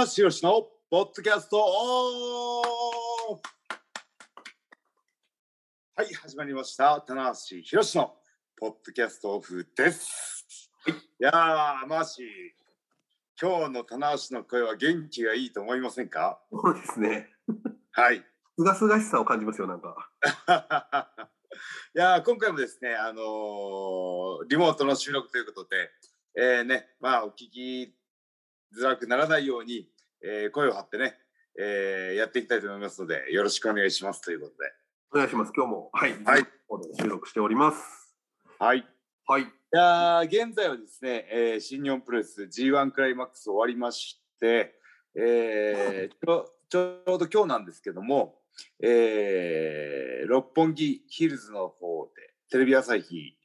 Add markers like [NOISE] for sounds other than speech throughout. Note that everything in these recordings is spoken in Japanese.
棚橋宏のポッドキャストはい、始まりました。棚橋宏のポッドキャストオフです。いやー、マーシー、今日の棚橋の声は元気がいいと思いませんか？そうですね。はい。すがすがしさを感じますよ、なんか。[LAUGHS] いやー今回もですね、あのーリモートの収録ということで、えーね、まあ、お聞きづらくならないように、えー声を張ってね、えーやっていきたいと思いますので、よろしくお願いしますということで。お願いします。今日も、はい。はい収録しております。はい。いはい。やー現在はですね、えー新日本プロレス G1 クライマックス終わりまして、えーちょちょうど今日なんですけども、えー六本木ヒルズの方でテレビ朝日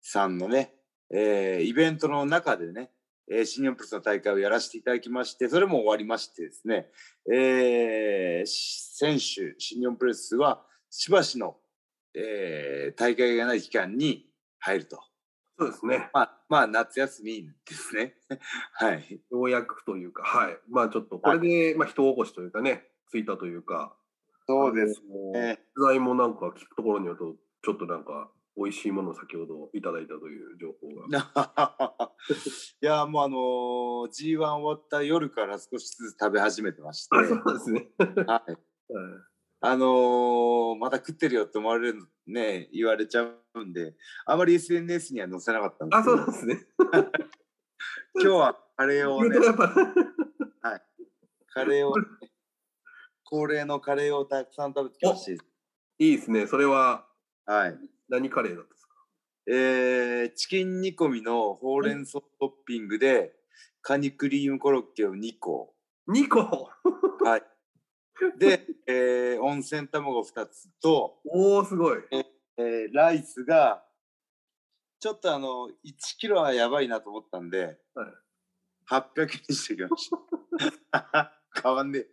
さんのね、えーイベントの中でね、えー新日本プロレスの大会をやらせていただきましてそれも終わりましてですね、えー選手新日本プロレスはしばしの、えー大会がない期間に入ると。そうですね。まあ、まあ、夏休みですね。[LAUGHS] はい。ようやくというか、はい。まあちょっと、これで、まあ人起こしというかね、ついたというか。そうですね。取材もなんか聞くところによると、ちょっとなんか、美味しいものを先ほどいただいたという情報が。[LAUGHS] いや、もうあのー G1 終わった夜から少しずつ食べ始めてまして、あ、そうですね。はい。[LAUGHS] あのーまた食ってるよって思われるね、言われちゃうんで、あまり SNS には載せなかったんであ、すけどそうですね。[LAUGHS] 今日はカレーをね言うと、やっぱ、カレーをね、恒例のカレーをたくさん食べてきまして、いいですね。それは、はい。何カレーだったんですか？えーチキン煮込みのほうれん草トッピングで、カニクリームコロッケを2個。2個？はい。で、えー温泉卵2つと、おおすごい。えーライスが、ちょっとあの、1キロはやばいなと思ったんで、はい800円にしてきました。[LAUGHS] 変わんね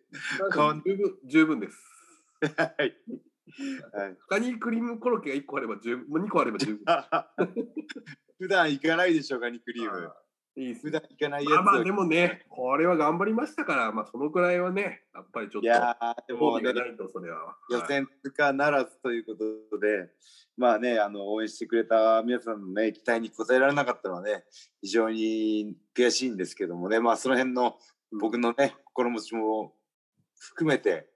顔十分十分です。え。[LAUGHS] はい。はいカニクリームコロッケが1個あれば十分、もう2個あれば十分。[LAUGHS] 普段行かないでしょうか、ニクリーム。いい普段行かないやつを。まあまあでもね、これは頑張りましたから、まあそのくらいはね、やっぱりちょっと、いやー、でもないとそれは。予選通過ならずということで、まあね、あの応援してくれた皆さんのね、期待に応えられなかったのはね、非常に悔しいんですけどもね、まあその辺の僕のね、心持ちも含めて、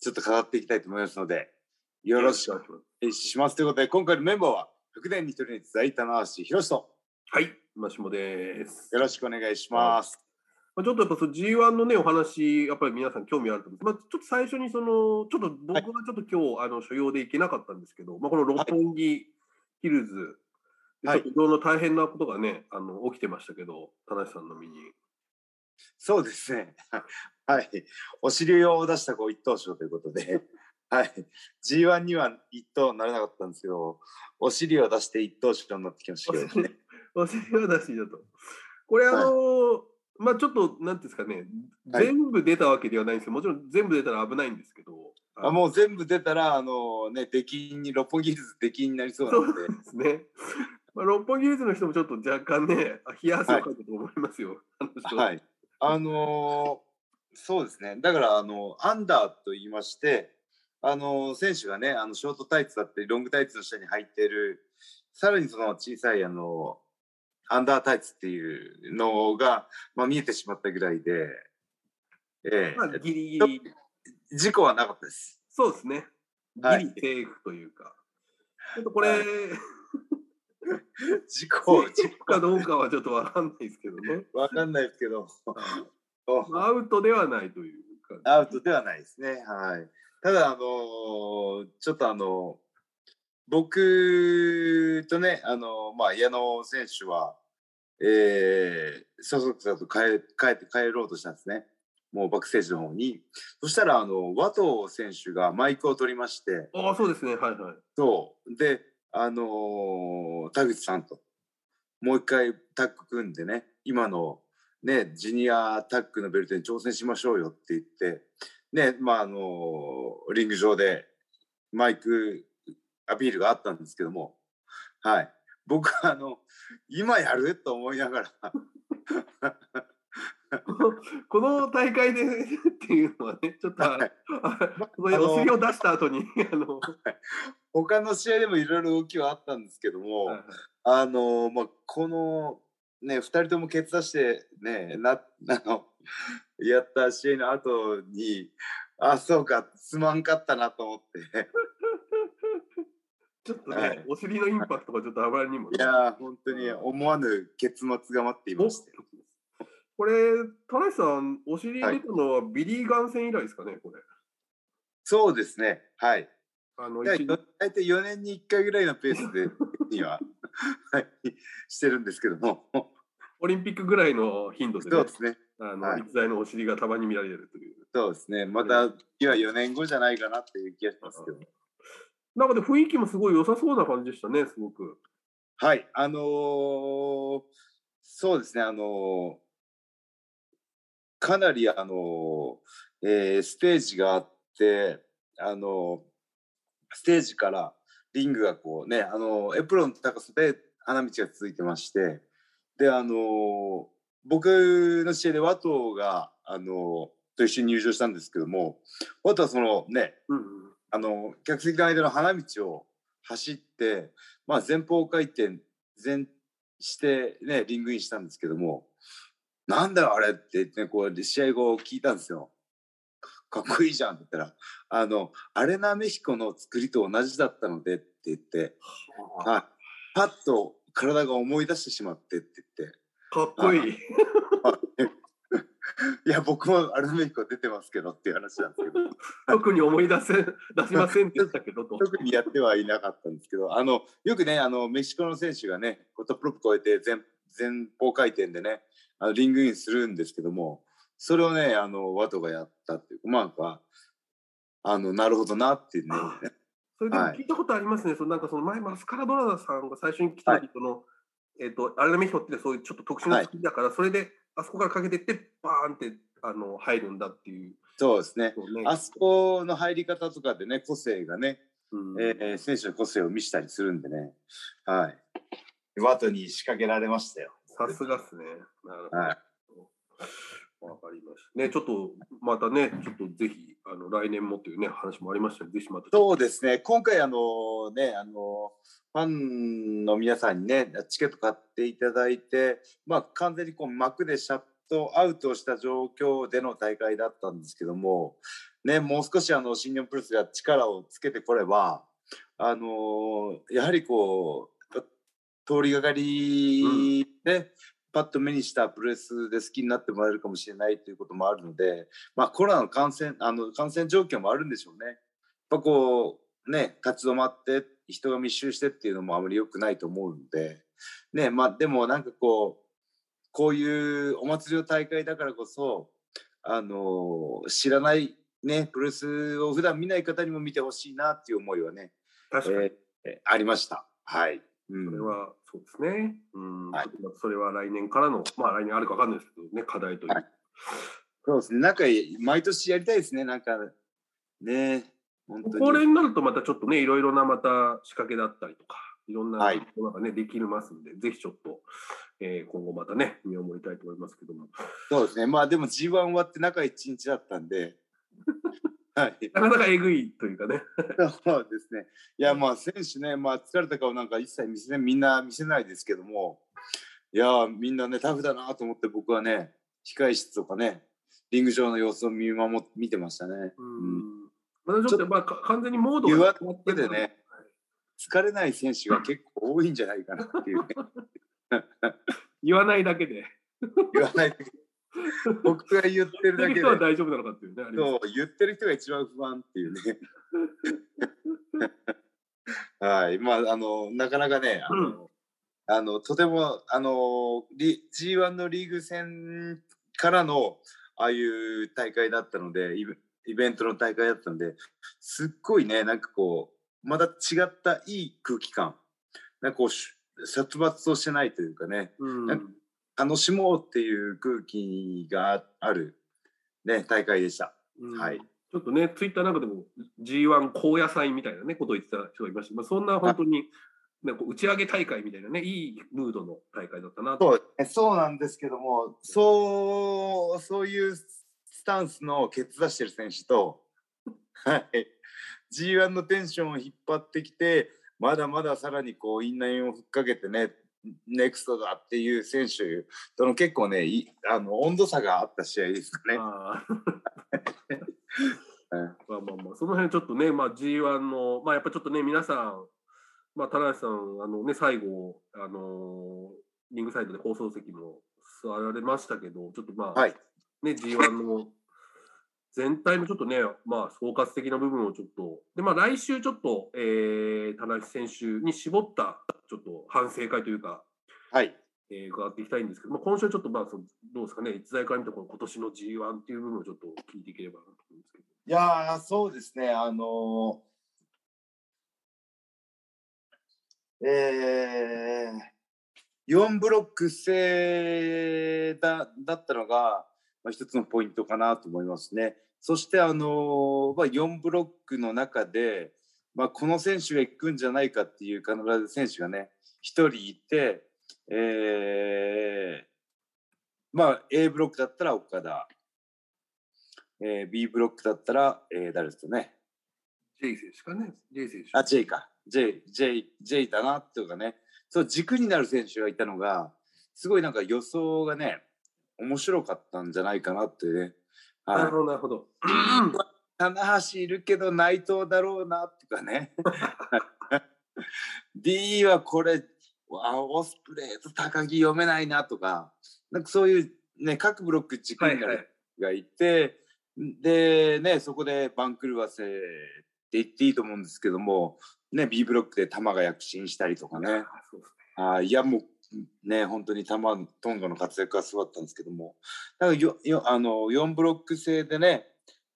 ちょっと語っていきたいと思いますので、よろしくおお願いします。ということで、今回のメンバーは、100年に一人に在棚橋宏と、はい、マシモです。よろしくお願いします。まあ、ちょっとやっぱその G1 のね、お話、やっぱり皆さん興味あると思うんです。まあ、ちょっと最初にその、ちょっと僕はちょっと今日、あの所要で行けなかったんですけど、まあ、この六本木ヒルズ、でちはいょっといろいろ大変なことがね、あの起きてましたけど、田無さんの身に。そうですね。はい。お尻を出したこう一等賞ということで、はい。G1 には一等ならなかったんですけど、お尻を出して一等賞になってきましたけどね。お尻は出しだと。これあのまあちょっと、なんていうんですかね、はい全部出たわけではないんですけど、もちろん全部出たら危ないんですけど、あもう全部出たら、あのね、出禁に、六本木ヒルズ出禁になりそうなので、ですね。まあ、六本木ヒルズの人もちょっと若干ね、あ冷や汗をかいたと思いますよ。あの人はい。あのーそうですね。だから、あの、アンダーと言いまして、あの選手がね、あの、ショートタイツだったり、ロングタイツの下に入っている、さらにその小さい、あの、アンダータイツっていうのが、まあ、見えてしまったぐらいで、ええまあ、ギリギリ、事故はなかったです。そうですね。はいギリセーフというか。[LAUGHS] ちょっとこれ、はい [LAUGHS] 事故、セ事ーフかどうかはちょっとわかんないですけどね。故、わかんないですけど、まあアウトではないというか。アウトではないですね。はい。ただ、あのーちょっとあの僕とね、あのまあ、矢野選手は、えー、そそくさと帰帰って帰ろうとしたんですね。もうバックステージの方に。そしたら、あの、和藤選手がマイクを取りまして、ああ、そうですね。はいはい。そう。で、あのー田口さんと、もう一回タッグ組んでね、今のね、ジュニアタッグのベルトに挑戦しましょうよって言って、ね、まあ、あのーリング上でマイクアピールがあったんですけども、はい。僕は、あの、今やる？と思いながら、この大会でっていうのはね、ちょっと、はい。あこのお尻を出した後に、あの、他の試合でもいろいろ動きはあったんですけども、はいはい。あのまあ、このね2人とも決断してねな [LAUGHS] あのやった試合の後にあそうかすまんかったなと思って。[LAUGHS] ちょっとね、はい。お尻のインパクトがちょっとあまりにもね、いやー本当に思わぬ結末が待っていまして。これ、田中さん、お尻出たのはビリー・ガン戦以来ですかね、これ。そうですねはい。あの、大一体4年に1回ぐらいのペースでには、[LAUGHS] はい、してるんですけども。オリンピックぐらいの頻度でねそうで、すね。あの、はい。逸材のお尻がたまに見られるという。そうですね。また次は4年後じゃないかなっていう気がしますけど。なんかで雰囲気もすごい良さそうな感じでしたね、すごく。はい、あのーそうですね、あのーかなり、あのーえーステージがあって、あのーステージからリングがこうね、あのーエプロンの高さで花道が続いてまして、で、あのー僕の試合でワトが、あのーと一緒に入場したんですけども、ワトはそのね、うんうん。あの客席の間の花道を走って、まあ、前方回転前して、ね、リングインしたんですけどもなんだよあれって言って、ね、こう試合後聞いたんですよ。かっこいいじゃんって言ったらあのアレナメヒコの作りと同じだったのでって言って、はい、パッと体が思い出してしまってって言って。かっこいい。いや僕もアレナメヒコ出てますけどっていう話なんですけど [LAUGHS] 特に思い出せ、出しませんでしたけどと。特にやってはいなかったんですけど、あのよくね、あのメキシコの選手がね、トップロップ越えて前前方回転でね、あのリングインするんですけども、それをね、あのワトがやったっていうか、まあなんか、あのなるほどなっていうね。それでもはい聞いたことありますね。そのなんかその前、マスカラドラダさんが最初に来た時、その、えっ、と、アレナメヒョってそういうちょっと特殊な作りだから、それであそこからかけてって、バーンってあの入るんだっていう。そうですね。ねあそこの入り方とかでね、個性がね、うんえー選手の個性を見せたりするんでね、はい。ワトに仕掛けられましたよ。さすがっすね。なるほど。はいわかりました。ね、ちょっとまたね、ちょっとぜひあの来年もというね話もありましたので、ぜひまた。そうですね、今回、あのね、あのファンの皆さんにね、チケット買っていただいて、まあ、完全にこう幕でシャットアウトした状況での大会だったんですけども、ね、もう少しあの新日本プロレスが力をつけてこれば、あのやはりこう、通りがかりで、パッと目にしたプロレスで好きになってもらえるかもしれないということもあるので、まあ、コロナの感染あの感染状況もあるんでしょうね。やっぱこうね立ち止まって人が密集してっていうのもあまり良くないと思うので、ねまあ、でもなんかこうこういうお祭りの大会だからこそあの知らない、ね、プロレスを普段見ない方にも見てほしいなっていう思いはね、確かに、えーありました。はい、うんそれはそうですね。うん、はいそれは来年からの、まあ来年あるかわかんないですけどね、課題という。はいそうですねなんか毎年やりたいですねなんかね本当にこれになるとまたちょっとね、いろいろなまた仕掛けだったりとか、いろんなはいものがね、できますんで、ぜひちょっと、えー今後またね、見守りたいと思いますけども。そうですね。まあでも G1 終わって中1日だったんで。はい。[LAUGHS] なかなかえぐいというかね。[LAUGHS] そうですね。いやまあ選手ね、まあ疲れた顔なんか一切見せみんな見せないですけども、いやみんなねタフだなと思って僕はね控室とかねリング上の様子を見守って見てましたね。うんまだちょっとまあか完全にモード言わが変わってでね疲れない選手が結構多いんじゃないかなっていうね。[LAUGHS] 言わないだけで。言わないで [LAUGHS] 僕が言ってるだけで。言ってる人は大丈夫なのかっていうね。そう言ってる人が一番不安っていうね。はい、まああのなかなかね、あの、あのとてもあのリ G1 のリーグ戦からのああいう大会だったので、イベントの大会だったので、すっごいねなんかこうまた違ったいい空気感、なんかこうし殺伐としてないというかね、うん楽しもうっていう空気があるね大会でした。うん。はい。ちょっとね、ツイッターなんかでも G1 高野菜みたいなね、ことを言ってた人がいました。まあ、そんな本当に、なんか打ち上げ大会みたいなね、いいムードの大会だったなそうそうなんですけども、そうそういうスタンスのケツ出してる選手と、[LAUGHS] はい、G1 のテンションを引っ張ってきて、まだまださらにこうインラインをふっかけてね、ネクストだっていう選手との結構ね、あの温度差があった試合ですかね。あ [LAUGHS] まあまあまあ、その辺ちょっとね、まあ、G1 の、まあ、やっぱちょっとね、皆さん、まあ、田中さん、あのね、最後、あのー、リングサイドで放送席も座られましたけど、ちょっとまあ、はい、ね、G1 の全体のちょっとね、まあ、総括的な部分をちょっと、で、まあ、来週ちょっと、えー、田中選手に絞った、ちょっと反省会というか、はい。えー、伺っていきたいんですけど、まあ、今週ちょっと、まあ、そどうですかね、逸材から見たこの今年の G1 っていう部分をちょっと聞いていければなと思うんですけど。いやそうですね、あのー、えー、4ブロック制だだったのが、まあ、一つのポイントかなと思いますね。そして、あのまあ、4ブロックの中で、まあ、この選手が行くんじゃないかっていう必ず選手がね1人いて、えー、まあ A ブロックだったら岡田、えー、B ブロックだったら、えー、誰ですかね。J 選手かね。J 選手。あ J か。J, J, J だなっていうかねそう軸になる選手がいたのがすごいなんか予想がね面白かったんじゃないかなってね。なるほど、なるほど。棚橋いるけど内藤だろうなとかね。[LAUGHS] D はこれ、オスプレイと高木読めないなとか、なんかそういうね、各ブロック軸にがいて、はいはい、で、ね、そこで番狂わせって言っていいと思うんですけども、ね、B ブロックで球が躍進したりとかね。あいや、もうね、本当にタマトンガの活躍がすごかったんですけども、なんかよよあの4ブロック制でね、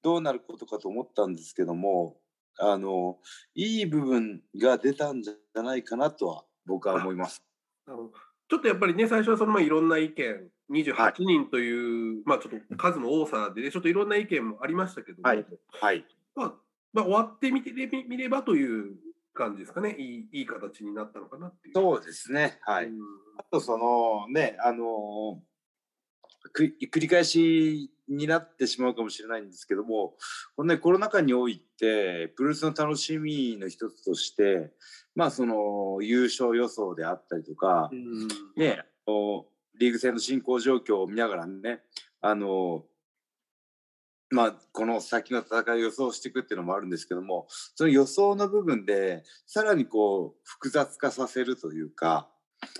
どうなることかと思ったんですけども、あのいい部分が出たんじゃないかなとは僕は思います。ちょっとやっぱりね、最初はそのまあいろんな意見、28人という、はい、まあちょっと数の多さでね、ちょっといろんな意見もありましたけども、はい、はい、まあ、まあ、終わってみてみればという感じですかね、いいいい形になったのかなっていう。そうですね、はい。あと、そのね、あの繰り返しになってしまうかもしれないんですけども、このね、コロナ禍において、プロレスの楽しみの一つとして、まあ、その優勝予想であったりとか、ね、リーグ戦の進行状況を見ながらね、あのまあ、この先の戦いを予想していくっていうのもあるんですけどもその予想の部分でさらにこう複雑化させるというか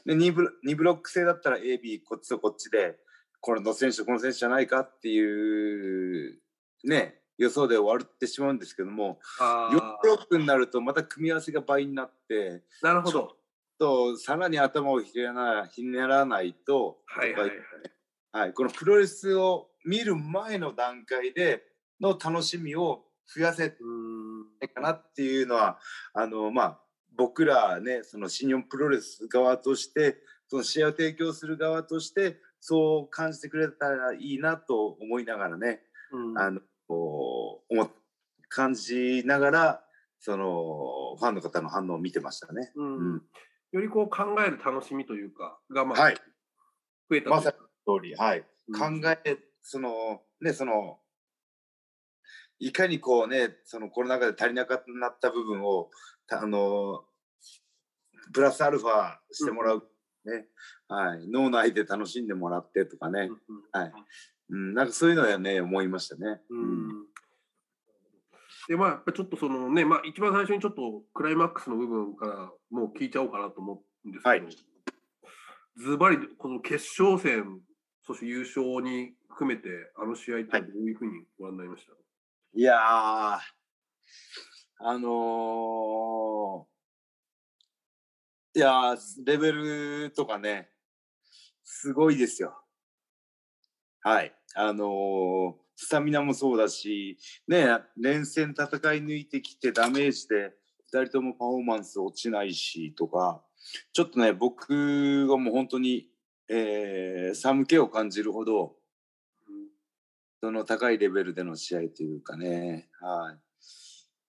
で 2, ブ2ブロック制だったら AB こっちとこっちでこの選手この選手じゃないかっていうね予想で終わってしまうんですけども4ブロックになるとまた組み合わせが倍になってなるほど。とさらに頭をひねらひねらないと、はいはいはい。はい、このプロレスを見る前の段階での楽しみを増やせないかなっていうのはあのまあ僕らねその新日本プロレス側としてその試合を提供する側としてそう感じてくれたらいいなと思いながらね、うん、あの思感じながらそのファンの方の反応を見てましたね。うん、うん、よりこう考える楽しみというかがまあ、はい、増えたまさに通り、はい、うん、考えそのねそのいかにこうねそのコロナ禍で足りなくなった部分をあのプラスアルファしてもらう、ね、うん、はい、脳内で楽しんでもらってとかね、うん、はい、うん、なんかそういうのはね思いましたね。うん。でまあ、やっぱちょっとそのね、まあ、一番最初にちょっとクライマックスの部分からもう聞いちゃおうかなと思うんですけど、はい、ズバリこの決勝戦そして優勝に含めて、あの試合ってどういうふうにご覧になりました、はい、いやー、あのー、いやレベルとかね、すごいですよ。はい。あのー、スタミナもそうだし、ね、連戦戦い抜いてきてダメージで2人ともパフォーマンス落ちないしとか、ちょっとね、僕はもう本当にえー、寒気を感じるほど、その高いレベルでの試合というかね、は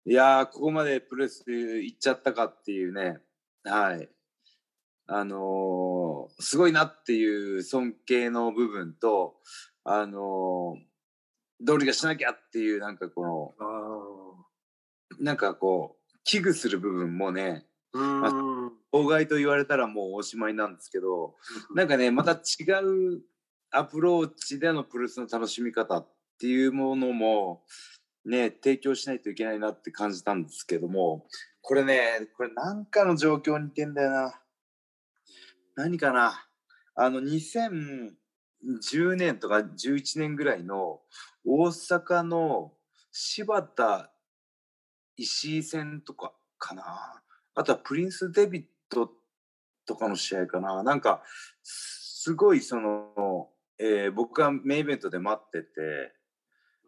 い。いやここまでプレス行っちゃったかっていうね、はい。あのーすごいなっていう尊敬の部分と、あのーどうにかしなきゃっていう、なんかこあの、なんかこう、危惧する部分もね、あ。うん。妨害と言われたらもうおしまいなんですけど、なんかね、また違うアプローチでのプロレスの楽しみ方っていうものも、ね、提供しないといけないなって感じたんですけども、これね、これなんかの状況に似てんだよな。何かな。あの、2010年とか11年ぐらいの大阪の柴田石井戦とかかな。あとはプリンス・デビットとかの試合かな。なんか、すごいその、えー僕がメインイベントで待ってて、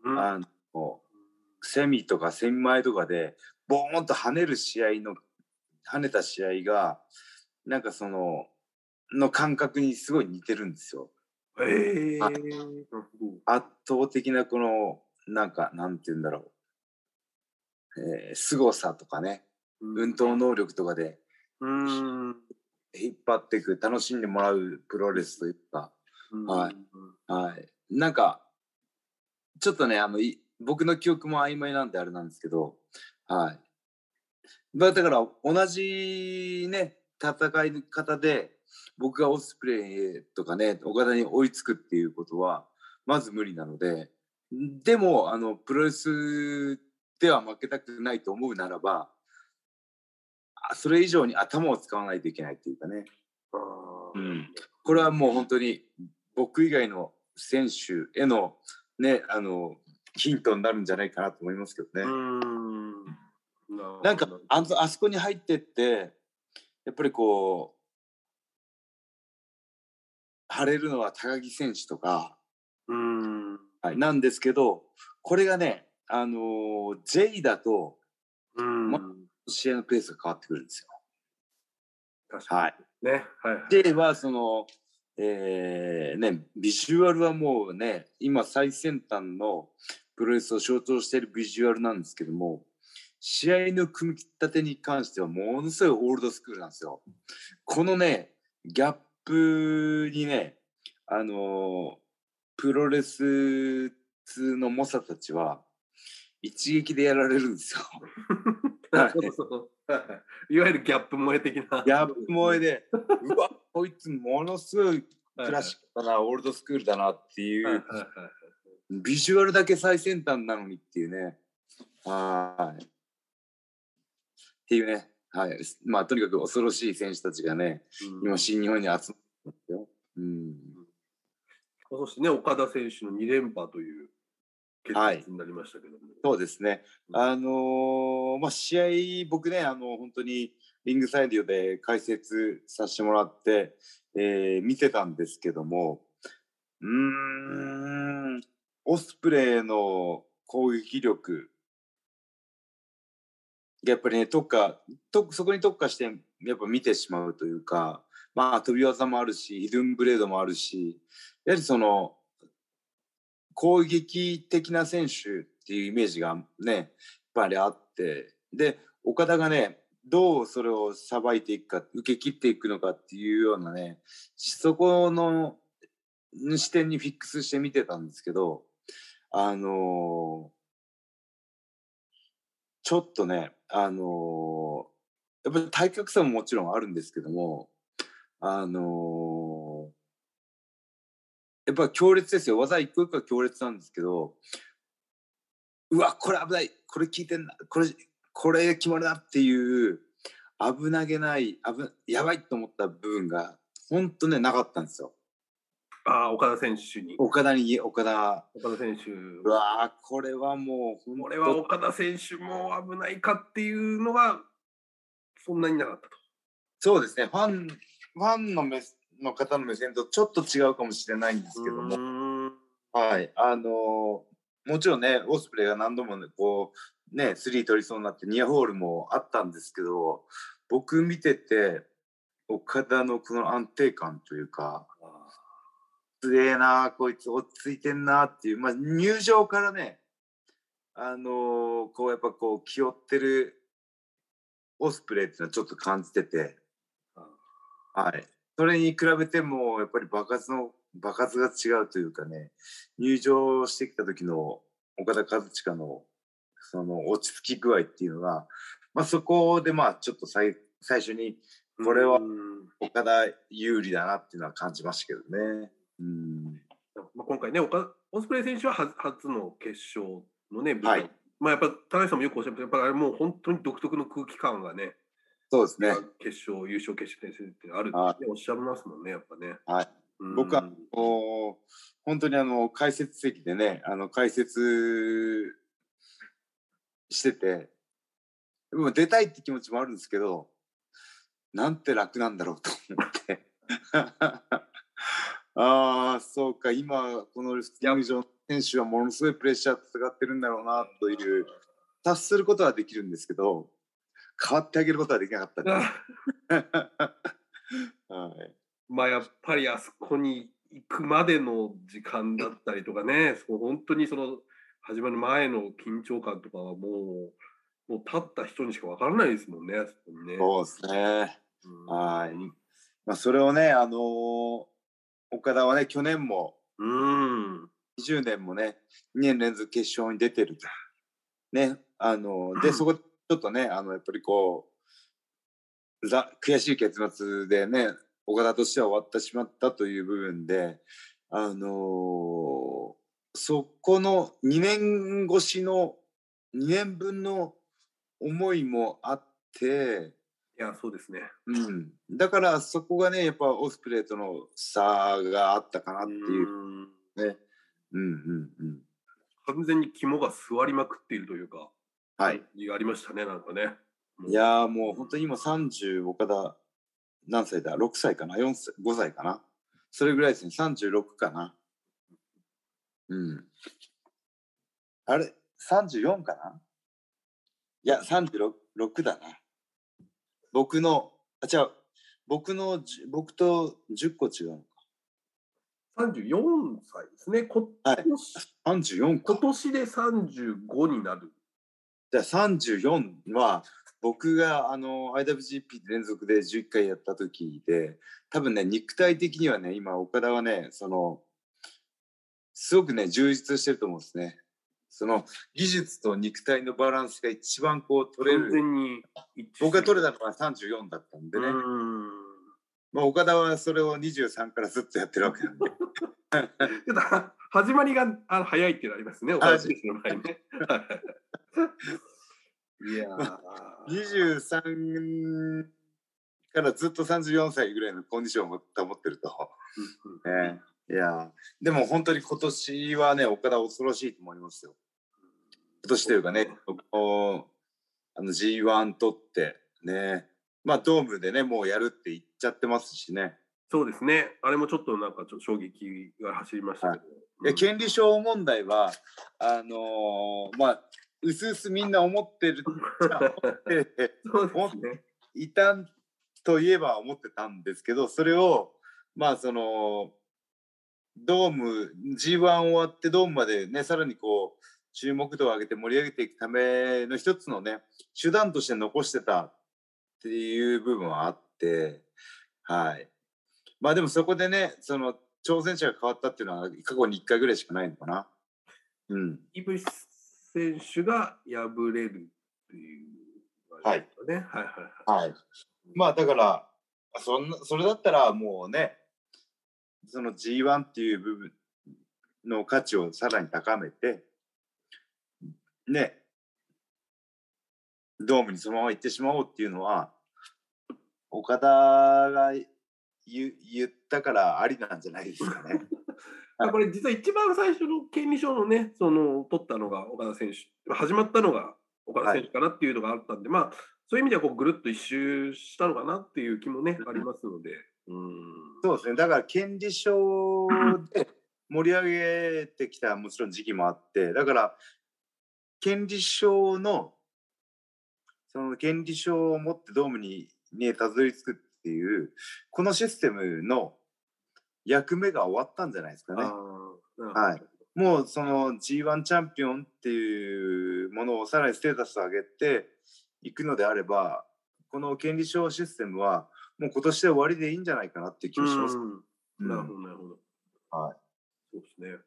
うんあの、セミとかセミ前とかで、ボーンと跳ねる試合の、跳ねた試合が、なんかその、の感覚にすごい似てるんですよ。ええあなるほど。圧倒的なこの、なんか、なんて言うんだろう。えー、凄さとかね、運動能力とかで。うん。引っ張っていく、楽しんでもらうプロレスというか、はい。はい。なんか、ちょっとね、あの、い僕の記憶も曖昧なんであれなんですけど、はい。まあ、だから、同じね、戦い方で、僕がオスプレイとかね、岡田に追いつくっていうことは、まず無理なので、でも、あの、プロレスでは負けたくないと思うならば、あそれ以上に頭を使わないといけないっていうかね。うんこれはもう本当に僕以外の選手へのね、あの、ヒントになるんじゃないかなと思いますけどね。うん。なんかあの、あそこに入ってって、やっぱりこう、晴れるのは高木選手とか、なんですけど、これがね、あのー、J だとうん。ま試合のペースが変わってくるんですよ。確かはい。に。ね。はい。J はその、えーね、ビジュアルはもうね、今最先端のプロレスを象徴しているビジュアルなんですけども、試合の組み立てに関してはものすごいオールドスクールなんですよ。このね、ギャップにね、あのープロレス通の猛者たちは一撃でやられるんですよ。[LAUGHS] なるほどそうはいいわゆるギャップ萌え的な。ギャップ萌えで、うわ、こいつものすごいクラシックだな、オールドスクールだなっていうビジュアルだけ最先端なのにっていうね。はい。っていうね。はい。まあ、とにかく恐ろしい選手たちがね、うん今、新日本に集まってますよ。うん。そしてね、岡田選手の2連覇というになりましたけども。そうですね。あのーまあ、試合、僕ね、あの、本当にリングサイドで解説させてもらって、えー見てたんですけども、うーん、オスプレイの攻撃力、やっぱりね、特化、とそこに特化して、やっぱ見てしまうというか、まあ、飛び技もあるし、ヒドゥンブレードもあるし、やはりその、攻撃的な選手っていうイメージがね、やっぱりあって、で、岡田がね、どうそれをさばいていくか、受け切っていくのかっていうようなね、そこの視点にフィックスして見てたんですけど、あのーちょっとね、あのーやっぱり体格差ももちろんあるんですけども、あのーやっぱ強烈ですよ。技一個一個は強烈なんですけど、うわ、これ危ない、これ効いてんな、これ、これ決まるなっていう、危なげない、危やばいと思った部分が、本当ね、なかったんですよ。ああ、岡田選手に。岡田に、岡田、岡田選手。うわーこれはもう、これは岡田選手も危ないかっていうのが、そんなになかったと。そうですね、ファン、ファンの目の方の目線とちょっと違うかもしれないんですけども、も。はい、あのーもちろんね、オスプレイが何度もね、こう、ね、スリー取りそうになって、ニアホールもあったんですけど、僕見てて、岡田のこの安定感というか、強えな、こいつ落ち着いてんなっていう、まあ、入場からね、あのーこうやっぱこう気負ってるオスプレイっていうのはちょっと感じてて、はい。それに比べても、やっぱり爆発の、爆発が違うというかね、入場してきた時の岡田和親の、その落ち着き具合っていうのが、まあそこでまあちょっと最最初に、これはうん岡田有利だなっていうのは感じましたけどね。うん。まあ、今回ね、オカオスプレイ選手はは初の決勝のね、はいまあやっぱ田中さんもよくおっしゃってやっぱあれもう本当に独特の空気感がね、そうですね。決勝、優勝決勝点ってあるはって、ね、おっしゃいますもんね、やっぱね。はいうん僕はお本当にあの解説席でねあの解説しててでも出たいって気持ちもあるんですけどなんて楽なんだろうと思って [LAUGHS] ああそうか今このスキー場の選手はものすごいプレッシャーと戦ってるんだろうなという達することはできるんですけど変わってあげることはできなかった [LAUGHS] まあやっぱりあそこに行くまでの時間だったりとかね、そう本当にその始まる前の緊張感とかはもう、もう立った人にしかわからないですもんね、あそこにね。そうですね。うんはい。まあ、それをね、あのー岡田はね、去年もうん。20年もね、2年連続決勝に出てると。ね、あのーで、そこ、ちょっとね、あの、やっぱりこう、ざ悔しい結末でね、岡田としては終わってしまったという部分で、あのーそこの2年越しの、2年分の思いもあって、いや、そうですね。うん、だからそこがねやっぱオスプレイとの差があったかなっていううんね。うんうんうん。完全に肝が座りまくっているというか、はい。。ありましたね、なんかね。いやーもう本当に今30岡田何歳だ ?6 歳かな ?4 歳 ?5 歳かな？それぐらいですね。36かなうん。あれ ?34 かな？いや、36だな。僕の、あ、違う。僕の僕と10個違うのか。34歳ですね。こはい今年34か今。年で35になる。じゃあ34は僕があの IWGP 連続で11回やった時で多分ね肉体的にはね今岡田はねそのすごくね充実してると思うんですね。その技術と肉体のバランスが一番こう取れ完る。僕が取れたのが34だったんでね、うんまあ、岡田はそれを23からずっとやってるわけなんで。[LAUGHS] ちょっとは始まりがあの早いっていうのありますね、岡田選手の場合ね。い。やー。23からずっと34歳ぐらいのコンディションを保ってると。ねいやー。でも本当に今年はね岡田恐ろしいと思いますよ。今年というかねあの G1 取ってね。まあドームでねもうやるって言っちゃってますしね。そうですね、あれもちょっとなんかちょ衝撃が走りましたけど。いや権利証問題はあのーまあうすうすみんな思ってる思って。[LAUGHS] いたんといえば思ってたんですけどそれをまあそのドーム G1 終わってドームまでねさらにこう注目度を上げて盛り上げていくための一つのね手段として残してたっていう部分はあってはいまあでもそこでねその挑戦者が変わったっていうのは過去に1回ぐらいしかないのかなうんイブシ選手が敗れるっていう、はいね。はいはいはい。はい。まあだからそんなそれだったらもうねその G1 っていう部分の価値をさらに高めてねドームにそのまま行ってしまおうっていうのは岡田が言言ったからありなんじゃないですかね。[LAUGHS] あこれ実は一番最初の権利証のね、その取ったのが岡田選手、始まったのが岡田選手かなっていうのがあったんで、まあそういう意味ではこうぐるっと一周したのかなっていう気もね、ありますので。うんそうですね。だから権利証で盛り上げてきたもちろん時期もあって、だから権利証のその権利証を持ってドームにねたどり着くっていうこのシステムの役目が終わったんじゃないですかね。はい。もうその G1 チャンピオンっていうものをさらにステータスを上げていくのであれば、この権利証システムはもう今年で終わりでいいんじゃないかなっていう気がします。なるほど、なるほど。はい。そうですね。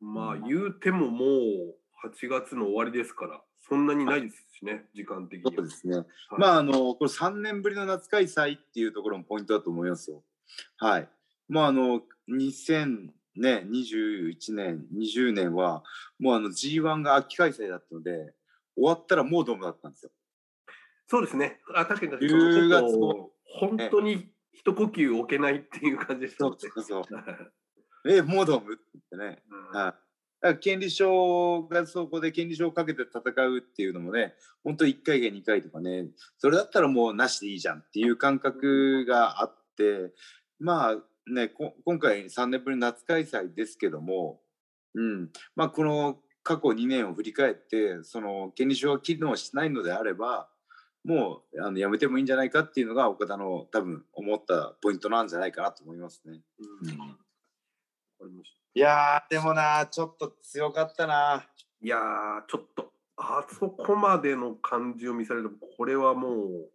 まあ、うん言うてももう8月の終わりですから、そんなにないですしね、時間的には。そうですね。はいまあ、あの、これ3年ぶりの夏開催っていうところもポイントだと思いますよ。はい。まあ、あの、2021年、20年は、もうあの G1 が秋開催だったので、終わったらもうドームだったんですよ。そうですね。あ確かに確かに10月本当に一呼吸置けないっていう感じでしたそねうそうそう。は [LAUGHS] いえ、もうドーム？って言ってね。うんはい。だから権利書がそこで権利書をかけて戦うっていうのもね、本当1回か2回とかね、それだったらもうなしでいいじゃんっていう感覚があって、まあね、今回3年ぶりの夏開催ですけども、うん、まあこの過去2年を振り返って、その権利書が機能しないのであれば、もうあのやめてもいいんじゃないかっていうのが岡田の多分思ったポイントなんじゃないかなと思いますね。うんいやー、でもな、ちょっと強かったな。いやー、ちょっと、あそこまでの感じを見されると、これはもう、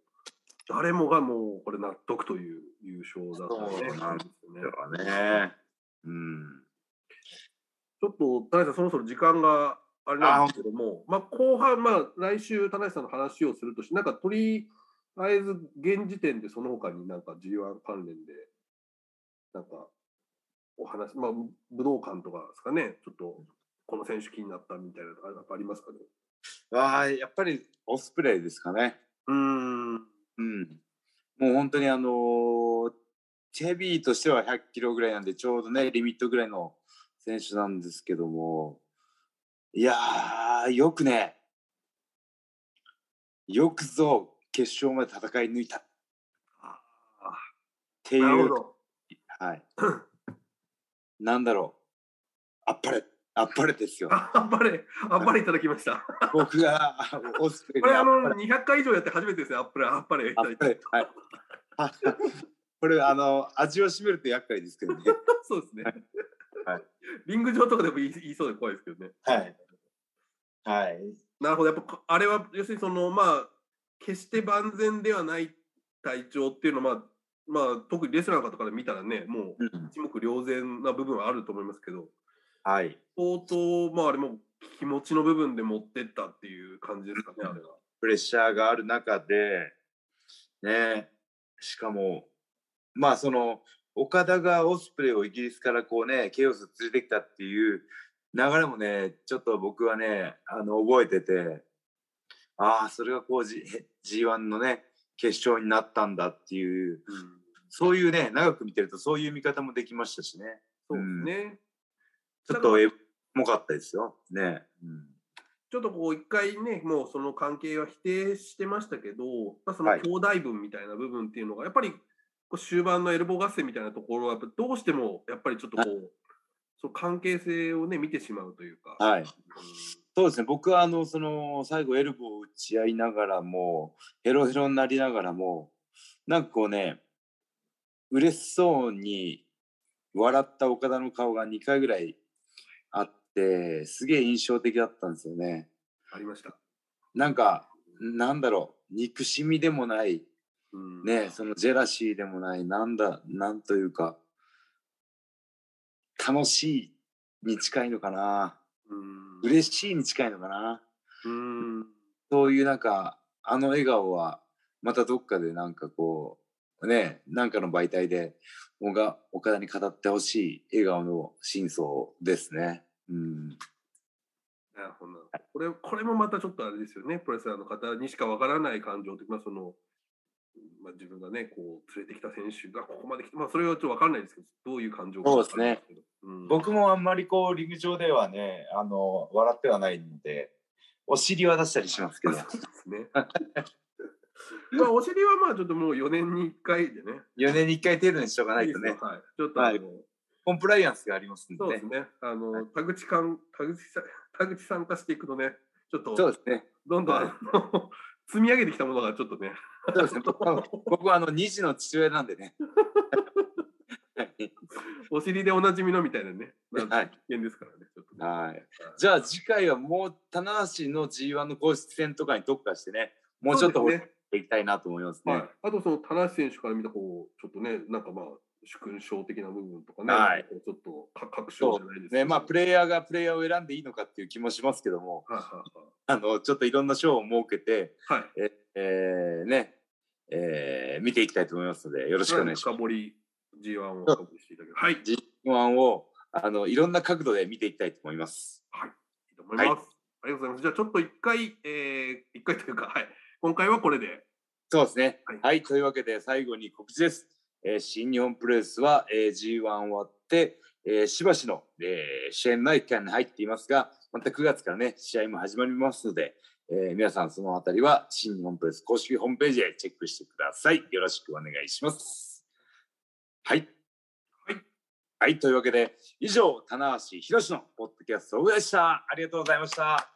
誰もがもう、これ納得という優勝だとねそうなんですよね。ね。うん。ちょっと、田中さん、そろそろ時間があれなんですけども、まあ、後半、まあ、来週、田中さんの話をするとして、なんか、とりあえず、現時点でその他になんか G1 関連で、なんか、お話、まあ、武道館とかですかね、ちょっと、この選手気になったみたいなのあありますかね？ああ、やっぱりオスプレイですかね。うーん。うん。もう本当にあのーヘビーとしては100キロぐらいなんで、ちょうどね、リミットぐらいの選手なんですけども、いやー、よくね、よくぞ決勝まで戦い抜いたっあていう。はい。[LAUGHS] なんだろう、あっぱれ、あっぱれですよ。ああっぱれ、あっぱれいただきました。僕がオスプレイこれ、あの、にあっぱれ200回以上やって初めてですね、あっぱれ、あっぱれ。あっぱれ、はい。あ [LAUGHS] これ、あの、味を占めると厄介ですけどね。[LAUGHS] そうですね。はいリング上とかでも言い言いそうで怖いですけどね。はい。はい。なるほど、やっぱあれは要するにそのまあ決して万全ではない体調っていうのはまあまあ特にレスラーの方から見たらねもううん一目瞭然な部分はあると思いますけどはい。相当まああれも気持ちの部分で持ってったっていう感じですかねあれは。プレッシャーがある中で、ね、しかも、まあその、岡田がオスプレイをイギリスからこうね、ケイオス連れてきたっていう流れもね、ちょっと僕はね、あの、覚えてて、ああ、それがこう、G、G1 のね、決勝になったんだっていう、うんそういうね、長く見てるとそういう見方もできましたしね。そうですね。ちょっとエモかったですよ。ね。うんちょっとこう一回ね、もうその関係は否定してましたけど、まあ、そのはい兄弟分みたいな部分っていうのが、やっぱりこう終盤のエルボー合戦みたいなところは、どうしてもやっぱりちょっとこう、その関係性をね、見てしまうというか。はいうんそうですね、僕はあのその最後エルボーを打ち合いながらも、ヘロヘロになりながらも、なんかこうね、嬉しそうに笑った岡田の顔が2回ぐらいあって、すげえ印象的だったんですよね。ありました。なんか、なんだろう、憎しみでもない、うんね、そのジェラシーでもない、なんだ、なんというか、楽しいに近いのかな。うん嬉しいに近いのかな。うんそういうなんか、あの笑顔は、またどっかでなんかこう、ね、なんかの媒体で、岡田に語ってほしい笑顔の真相ですね。うん。なるほどこれこれもまたちょっとあれですよね、プロレスラーの方にしかわからない感情というか、まあそのまあ、自分がね、こう連れてきた選手がここまで来て、まあ、それはちょっとわかんないですけど、どういう感情かそうですね。うん僕もあんまりこう、リング上ではね、あの、笑ってはないので、お尻は出したりしますけど。そうですね。[LAUGHS] まあ、お尻はまあちょっともう4年に1回でね。4年に1回程度にしとかないとねいいはい。ちょっとはいコンプライアンスがありますんでねそうです。ね。あの、田口間、田口さん、田口参加していくとね、ちょっと、そうですね。どんどん、はい [LAUGHS] 積み上げてきたものがちょっとね。そうですね。僕はあの2児の父親なんでね。は [LAUGHS] いお尻でおなじみのみたいなね。はい危険ですからね。はい。じゃあ次回はもう棚橋の G1 の公式戦とかに特化してね、もうちょっとねいきたいなと思いますね。はい、あとその田無選手から見たこうちょっとねなんかまあ主勲章的な部分とかね、はいちょっとか確証じゃないですねまあ、プレイヤーがプレイヤーを選んでいいのかっていう気もしますけども、はいは [LAUGHS] あのちょっといろんな賞を設けて、いはい。はいええーね、えー見ていきたいと思いますので、よろしくお願いします。深掘り G1 をはい。いい G1 をあのいろんな角度で見ていきたいと思います。と思います。はいありがとうございます。じゃあちょっと一回、えー、一回というか、はい。今回はこれで。そうですね。はいはい、というわけで最後に告知です。えー新日本プロレスは、えー G1 終わって、えーしばしの、えー試合のない期間に入っていますが、また9月からね、試合も始まりますので、えー皆さんそのあたりは新日本プロレス公式ホームページでチェックしてください。よろしくお願いします。はい。はい。はい、というわけで、以上、棚橋宏のポッドキャストでした。ありがとうございました。